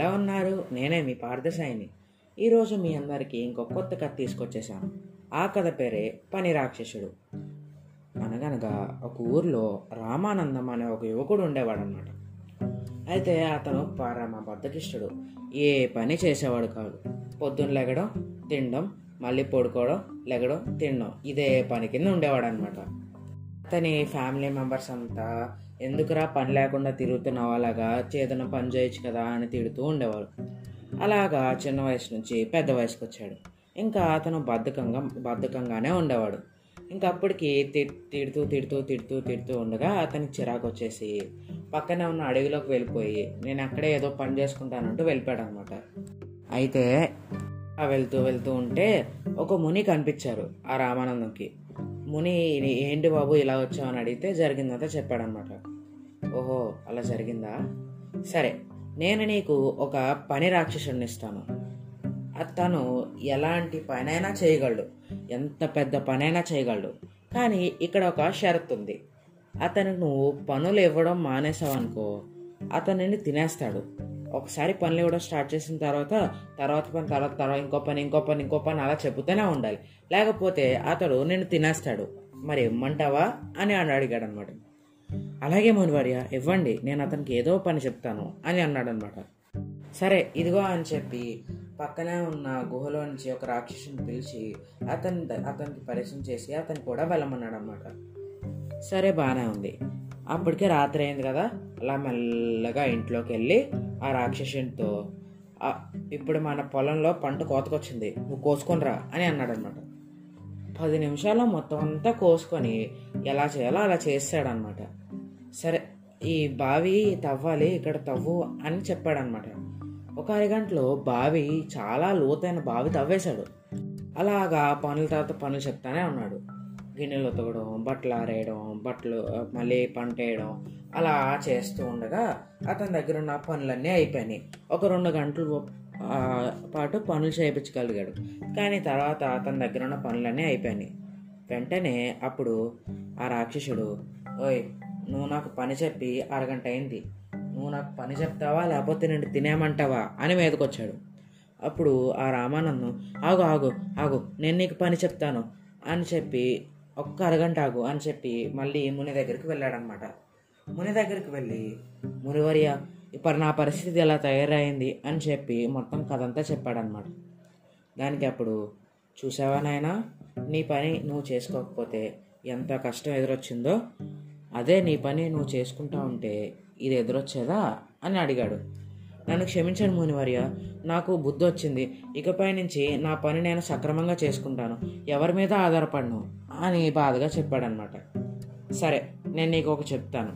ఎలా ఉన్నారు? నేనే మీ పార్థసాయిని. ఈరోజు మీ అందరికీ ఇంకో కొత్త కథ తీసుకొచ్చేసాను ఆ కథ పేరే పని రాక్షసుడు. అనగనగా ఒక ఊర్లో రామానందం అనే ఒక యువకుడు ఉండేవాడు అన్నమాట అయితే అతను పరమ బద్ధకిష్టుడు ఏ పని చేసేవాడు కాదు. పొద్దున్న లెగడం తినడం మళ్ళీ పడుకోవడం లెగడం తినడం. ఇదే పని కింద ఉండేవాడు అనమాట అతని ఫ్యామిలీ మెంబర్స్ అంతా ఎందుకురా పని లేకుండా తిరుగుతున్నావు? అలాగా చేదన పని చేయొచ్చు కదా అని తిడుతూ ఉండేవారు. అలాగా చిన్న వయసు నుంచి పెద్ద వయసుకు వచ్చాడు. ఇంకా అతను బద్ధకంగా బద్ధకంగానే ఉండేవాడు. ఇంకా అప్పటికి తి- తిడుతూ తిడుతూ తిడుతూ తిడుతూ ఉండగా అతనికి చిరాకు వచ్చేసి పక్కనే ఉన్న అడవిలోకి వెళ్ళిపోయి నేను అక్కడే ఏదో పని చేసుకుంటానంటూ వెళ్ళిపోయాడు అనమాట అయితే వెళ్తూ వెళ్తూ ఉంటే ఒక ముని కనిపించారు ఆ రామానందంకి. ముని ఏంటి బాబు ఇలా వచ్చావని అడిగితే జరిగిందంతా చెప్పాడనమాట ఓహో అలా జరిగిందా? సరే నేను నీకు ఒక పని రాక్షసుని ఇస్తాను. అతను ఎలాంటి పనైనా చేయగలడు. ఎంత పెద్ద పనైనా చేయగలడు. కానీ ఇక్కడ ఒక షరతు ఉంది అతనికి నువ్వు పనులు ఇవ్వడం మానేసావనుకో అతనిని తినేస్తాడు. ఒకసారి పనులు ఇవ్వడం స్టార్ట్ చేసిన తర్వాత తర్వాత పని తర్వాత తర్వాత ఇంకో పని ఇంకో పని ఇంకో పని అలా చెబుతూనే ఉండాలి. లేకపోతే అతడు నిన్ను తినేస్తాడు. మరి ఇమ్మంటావా? అని అని అడిగాడు అనమాట అలాగే మునివర్య ఇవ్వండి నేను అతనికి ఏదో పని చెప్తాను అని అన్నాడు అనమాట సరే ఇదిగో అని చెప్పి పక్కనే ఉన్న గుహలో నుంచి ఒక రాక్షసుని పిలిచి అతని అతనికి పరిచయం చేసి అతను కూడా వెళ్ళమన్నాడు అనమాట సరే బాగానే ఉంది. అప్పటికే రాత్రి అయింది కదా. అలా మెల్లగా ఇంట్లోకి వెళ్ళి ఆ రాక్షసునితో ఇప్పుడు మన పొలంలో పంట కోతకొచ్చింది నువ్వు కోసుకొనిరా అని అన్నాడు అనమాట పది నిమిషాల్లో మొత్తం అంతా కోసుకొని ఎలా చేయాలో అలా చేస్తాడనమాట. సరే ఈ బావి తవ్వాలి ఇక్కడ తవ్వు అని చెప్పాడనమాట. ఒక అరగంటలో బావి చాలా లోతైన బావి తవ్వేశాడు. అలాగా పనుల తర్వాత పనులు చెప్తానే ఉన్నాడు. గిన్నెలు ఉతకడం బట్టలు ఆరేయడం బట్టలు మళ్ళీ పంట వేయడం అలా చేస్తూ ఉండగా అతని దగ్గర ఉన్న పనులన్నీ అయిపోయినాయి. ఒక రెండు గంటలు పాటు పనులు చేయించగలిగాడు. కానీ తర్వాత అతని దగ్గర ఉన్న పనులన్నీ అయిపోయినాయి. వెంటనే అప్పుడు ఆ రాక్షసుడు ఓయ్ నువ్వు నాకు పని చెప్పి అరగంట అయింది. నువ్వు నాకు పని చెప్తావా? లేకపోతే నేను తినేమంటావా అని మీదకొచ్చాడు. అప్పుడు ఆ రామానందం ఆగు ఆగు ఆగు నేను నీకు పని చెప్తాను అని చెప్పి ఒక్క అరగంట ఆగు అని చెప్పి మళ్ళీ ముని దగ్గరికి వెళ్ళాడనమాట ముని దగ్గరికి వెళ్ళి మునివర్య ఇప్పుడు నా పరిస్థితి ఎలా తయారైంది? అని చెప్పి మొత్తం కథంతా చెప్పాడనమాట దానికి అప్పుడు చూసావా నాయనా నీ పని నువ్వు చేసుకోకపోతే ఎంత కష్టం ఎదురొచ్చిందో అదే నీ పని నువ్వు చేసుకుంటా ఉంటే ఇది ఎదురొచ్చేదా అని అడిగాడు. నన్ను క్షమించండి మునివర్య నాకు బుద్ధి వచ్చింది. ఇకపై నుంచి నా పని నేను సక్రమంగా చేసుకుంటాను. ఎవరి మీద ఆధారపడను అని బాధగా చెప్పాడనమాట సరే నేను నీకు ఒక చెప్తాను.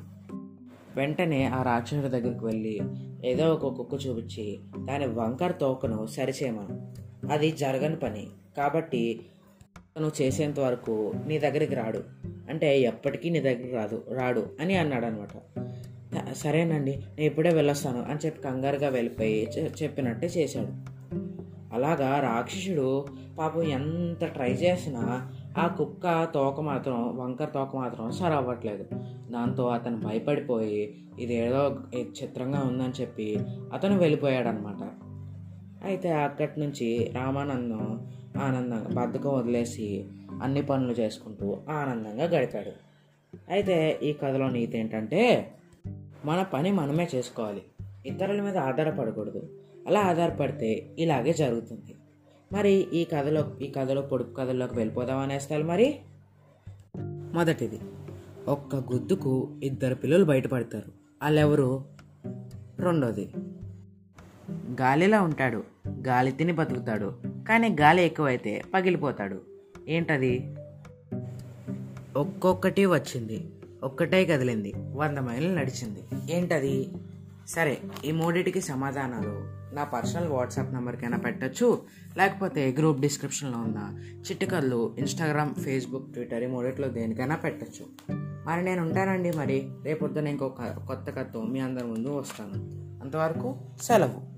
వెంటనే ఆ రాక్షసుడి దగ్గరికి వెళ్ళి ఏదో ఒక కుక్క చూపించి దాని వంకర తోకను సరిచేయమను. అది జరగని పని. కాబట్టి నువ్వు చేసేంత వరకు నీ దగ్గరికి రాడు. అంటే ఎప్పటికీ నీ దగ్గరికి రాదు రాడు అని అన్నాడు అనమాట సరేనండి నేను ఇప్పుడే వెళ్ళొస్తాను అని చెప్పి కంగారుగా వెళ్ళిపోయి చె- చెప్పినట్టే చేశాడు. అలాగా రాక్షసుడు పాపం ఎంత ట్రై చేసినా ఆ కుక్క తోక మాత్రం వంకర తోక మాత్రం సరి అవ్వట్లేదు దాంతో అతను భయపడిపోయి ఇదేదో చిత్రంగా ఉందని చెప్పి అతను వెళ్ళిపోయాడనమాట. అయితే అక్కడి నుంచి రామానందం ఆనందంగా బద్ధకం వదిలేసి అన్ని పనులు చేసుకుంటూ ఆనందంగా గడిపాడు. అయితే ఈ కథలో నీతి ఏంటంటే మన పని మనమే చేసుకోవాలి. ఇతరుల మీద ఆధారపడకూడదు. అలా ఆధారపడితే ఇలాగే జరుగుతుంది. మరి ఈ కథలో ఈ కథలో పొడుపు కథల్లోకి వెళ్ళిపోదాం అనేస్తారు మరి? మొదటిది ఒక్క గుద్దుకు ఇద్దరు పిల్లలు బయటపడతారు. వాళ్ళెవరు? రెండోది గాలిలా ఉంటాడు. గాలి తిని బతుకుతాడు. కానీ గాలి ఎక్కువైతే పగిలిపోతాడు. ఏంటది? ఒక్కొక్కటి వచ్చింది. ఒక్కటే కదిలింది. వంద మైళ్ళు నడిచింది. ఏంటది? సరే ఈ మూడిటికి సమాధానాలు. నా పర్సనల్ వాట్సాప్ నెంబర్కైనా పెట్టచ్చు? లేకపోతే గ్రూప్ డిస్క్రిప్షన్లో ఉన్న చిట్టుకల్లు ఇన్స్టాగ్రామ్ ఫేస్బుక్ ట్విట్టర్ ఈ మూడిట్లో దేనికైనా పెట్టచ్చు. మరి నేను ఉంటానండి మరి. రేపొద్దున ఇంకొక కొత్త కథతో మీ అందరి ముందు వస్తాను. అంతవరకు సెలవు.